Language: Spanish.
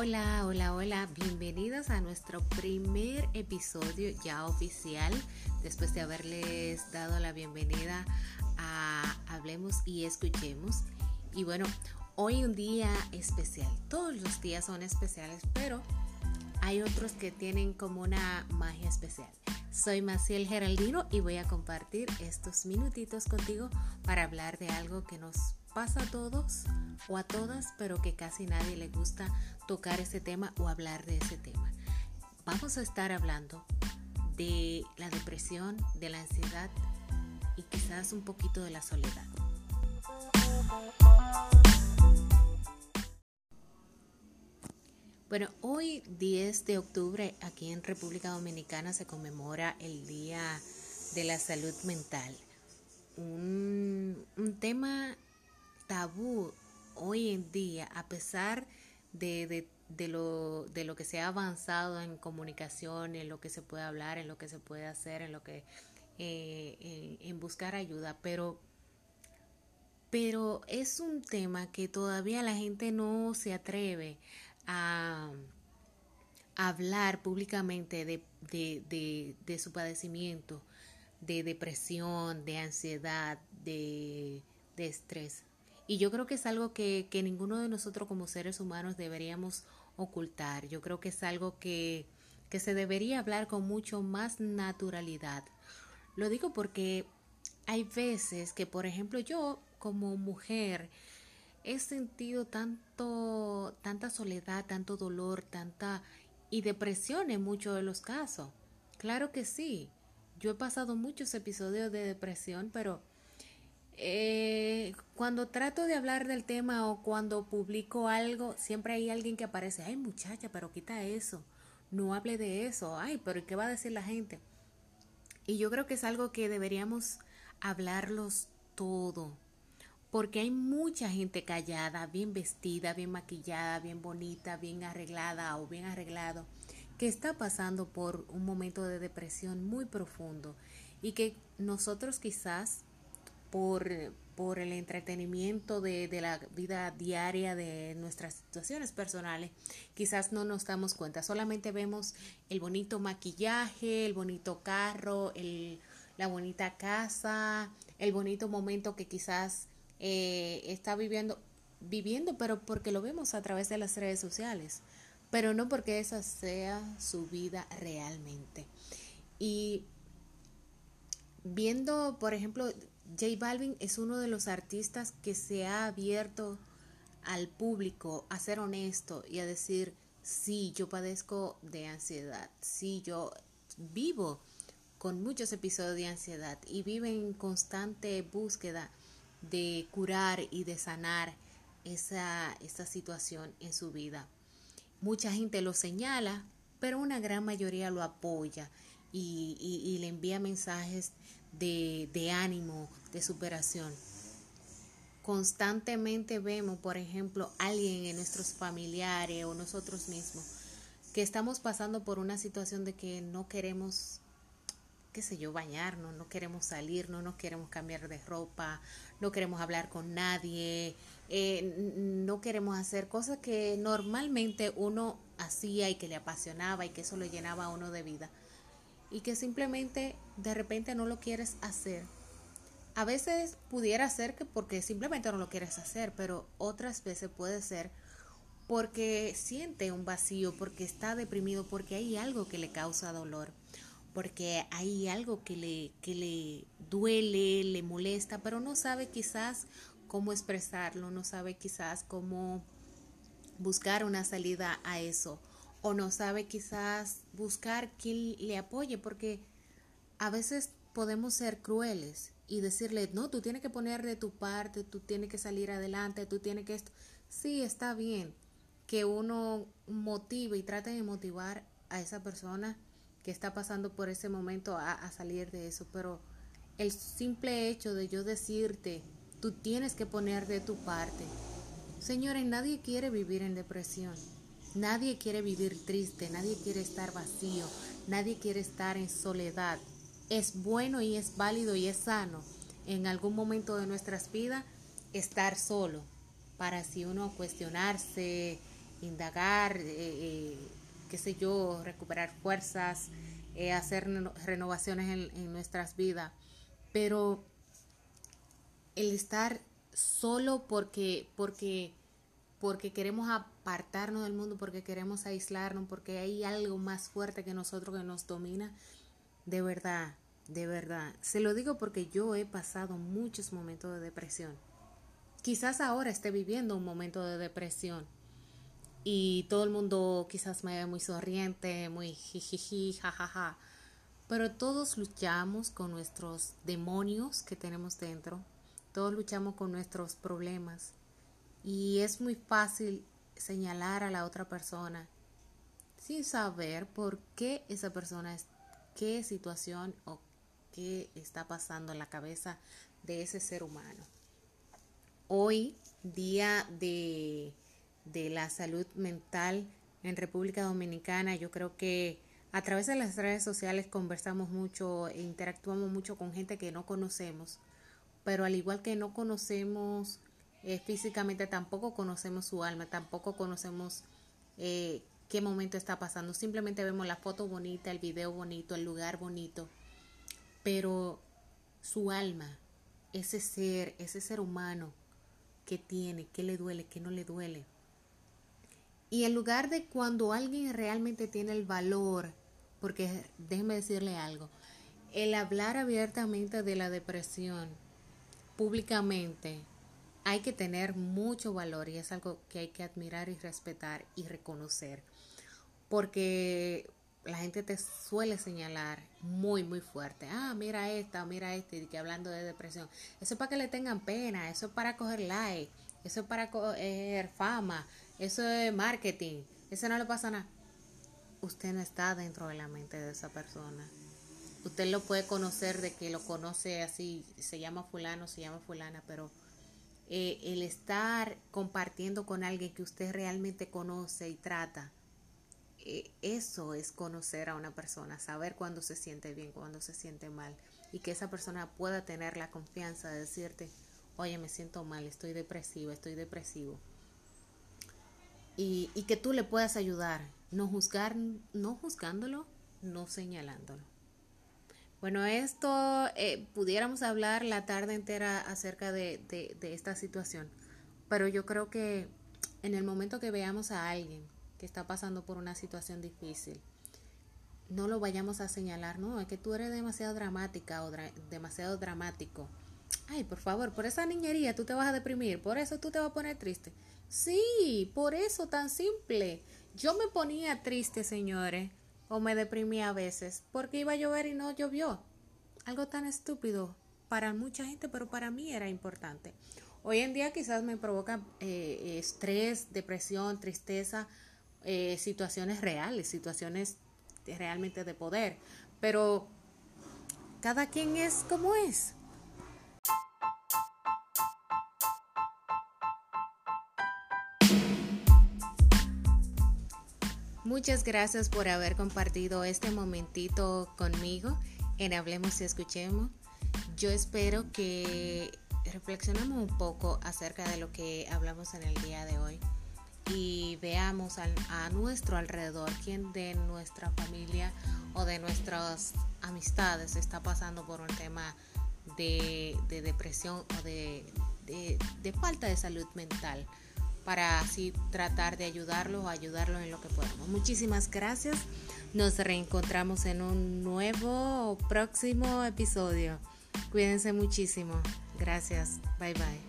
Hola, hola, hola, bienvenidos a nuestro primer episodio ya oficial, después de haberles dado la bienvenida a Hablemos y Escuchemos. Y bueno, hoy un día especial, todos los días son especiales, pero hay otros que tienen como una magia especial. Soy Maciel Geraldino y voy a compartir estos minutitos contigo para hablar de algo que nos pasa a todos o a todas, pero que casi nadie le gusta tocar ese tema o hablar de ese tema. Vamos a estar hablando de la depresión, de la ansiedad y quizás un poquito de la soledad. Bueno, hoy 10 de octubre aquí en República Dominicana se conmemora el Día de la Salud Mental. Un, tema tabú hoy en día, a pesar de, lo, de lo que se ha avanzado en comunicación, en lo que se puede hablar, en lo que se puede hacer, en lo que eh, en buscar ayuda, pero pero es un tema que todavía la gente no se atreve a, hablar públicamente de, su padecimiento, de depresión, de ansiedad, de, estrés. Y yo creo que es algo que, que, ninguno de nosotros como seres humanos deberíamos ocultar. Yo creo que es algo que, que se debería hablar con mucho más naturalidad. Lo digo porque hay veces que, por ejemplo, yo como mujer, he sentido tanto, tanta soledad, tanto dolor, tanta y depresión en muchos de los casos. Claro que sí. Yo he pasado muchos episodios de depresión, pero eh, cuando trato de hablar del tema o cuando publico algo, siempre hay alguien que aparece, ay muchacha, pero quita eso, no hable de eso, ay, pero ¿qué va a decir la gente? Y yo creo que es algo que deberíamos hablarlos todo, porque hay mucha gente callada, bien vestida, bien maquillada, bien bonita, bien arreglada o bien arreglado, que está pasando por un momento de depresión muy profundo y que nosotros quizás por, por el entretenimiento de, de, la vida diaria de nuestras situaciones personales, quizás no nos damos cuenta, solamente vemos el bonito maquillaje, el bonito carro, el, la bonita casa, el bonito momento que quizás eh, está viviendo, viviendo, pero porque lo vemos a través de las redes sociales, pero no porque esa sea su vida realmente. Y viendo, por ejemplo, J Balvin es uno de los artistas que se ha abierto al público a ser honesto y a decir, sí, yo padezco de ansiedad, sí, yo vivo con muchos episodios de ansiedad y vivo en constante búsqueda de curar y de sanar esa, esa situación en su vida. Mucha gente lo señala, pero una gran mayoría lo apoya y, le envía mensajes de, ánimo, de superación. Constantemente vemos, por ejemplo, alguien en nuestros familiares o nosotros mismos que estamos pasando por una situación de que no queremos qué sé yo, bañarnos, no queremos salir, no queremos cambiar de ropa, no queremos hablar con nadie, eh, no queremos hacer cosas que normalmente uno hacía y que le apasionaba y que eso le llenaba a uno de vida y que simplemente de repente no lo quieres hacer. A veces pudiera ser que porque simplemente no lo quieres hacer, pero otras veces puede ser porque siente un vacío, porque está deprimido, porque hay algo que le causa dolor porque hay algo que le, que le duele, le molesta, pero no sabe quizás cómo expresarlo, no sabe quizás cómo buscar una salida a eso, o no sabe quizás buscar quien le apoye, porque a veces podemos ser crueles y decirle, no, tú tienes que poner de tu parte, tú tienes que salir adelante, tú tienes que esto. Sí, está bien que uno motive y trate de motivar a esa persona que está pasando por ese momento a, salir de eso, pero el simple hecho de yo decirte, tú tienes que poner de tu parte. Señores, nadie quiere vivir en depresión, nadie quiere vivir triste, nadie quiere estar vacío, nadie quiere estar en soledad. Es bueno y es válido y es sano en algún momento de nuestras vidas estar solo, para si uno cuestionarse, indagar, eh, eh, qué sé yo, recuperar fuerzas, eh, hacer renovaciones en, nuestras vidas. Pero el estar solo porque, porque, porque queremos apartarnos del mundo, porque queremos aislarnos, porque hay algo más fuerte que nosotros que nos domina, de verdad, de verdad. Se lo digo porque yo he pasado muchos momentos de depresión. Quizás ahora esté viviendo un momento de depresión y todo el mundo quizás me ve muy sonriente, muy jijiji, jajaja. Pero todos luchamos con nuestros demonios que tenemos dentro. Todos luchamos con nuestros problemas. Y es muy fácil señalar a la otra persona sin saber por qué esa persona es, qué situación o qué está pasando en la cabeza de ese ser humano. Hoy, día de, de la salud mental en República Dominicana, yo creo que a través de las redes sociales conversamos mucho e interactuamos mucho con gente que no conocemos, pero al igual que no conocemos eh, físicamente, tampoco conocemos su alma, tampoco conocemos eh, qué momento está pasando. Simplemente vemos la foto bonita, el video bonito, el lugar bonito, pero su alma, ese ser, ese ser humano que tiene, que le duele, que no le duele. Y en lugar de cuando alguien realmente tiene el valor porque déjeme decirle algo, el hablar abiertamente de la depresión públicamente hay que tener mucho valor y es algo que hay que admirar y respetar y reconocer. Porque la gente te suele señalar muy, muy fuerte. Ah, mira esta, mira este, y que hablando de depresión. Eso es para que le tengan pena, eso es para coger like, eso es para coger fama, eso es marketing, eso no le pasa nada usted no está dentro de la mente de esa persona. Usted lo puede conocer de que lo conoce así, se llama fulano, se llama fulana, pero eh, el estar compartiendo con alguien que usted realmente conoce y trata, eh, eso es conocer a una persona, saber cuándo se siente bien, cuándo se siente mal, y que esa persona pueda tener la confianza de decirte, oye, me siento mal, estoy depresivo, estoy depresivo. Y, y que tú le puedas ayudar no juzgar, no juzgándolo, no señalándolo. Bueno, esto eh, pudiéramos hablar la tarde entera acerca de, de esta situación, pero yo creo que en el momento que veamos a alguien que está pasando por una situación difícil, no lo vayamos a señalar, no, es que tú eres demasiado dramática o demasiado dramático. Ay, por favor, por esa niñería tú te vas a deprimir, por eso tú te vas a poner triste. Sí, por eso tan simple. Yo me ponía triste, señores, o me deprimía a veces, porque iba a llover y no llovió. Algo tan estúpido para mucha gente, pero para mí era importante. Hoy en día quizás me provoca eh, estrés, depresión, tristeza, eh, situaciones reales, situaciones realmente de poder, pero cada quien es como es. Muchas gracias por haber compartido este momentito conmigo en Hablemos y Escuchemos. Yo espero que reflexionemos un poco acerca de lo que hablamos en el día de hoy y veamos a, nuestro alrededor quién de nuestra familia o de nuestras amistades está pasando por un tema de, depresión o de falta de salud mental para así tratar de ayudarlos o ayudarlos en lo que podamos. Muchísimas gracias. Nos reencontramos en un nuevo próximo episodio. Cuídense muchísimo. Gracias. Bye bye.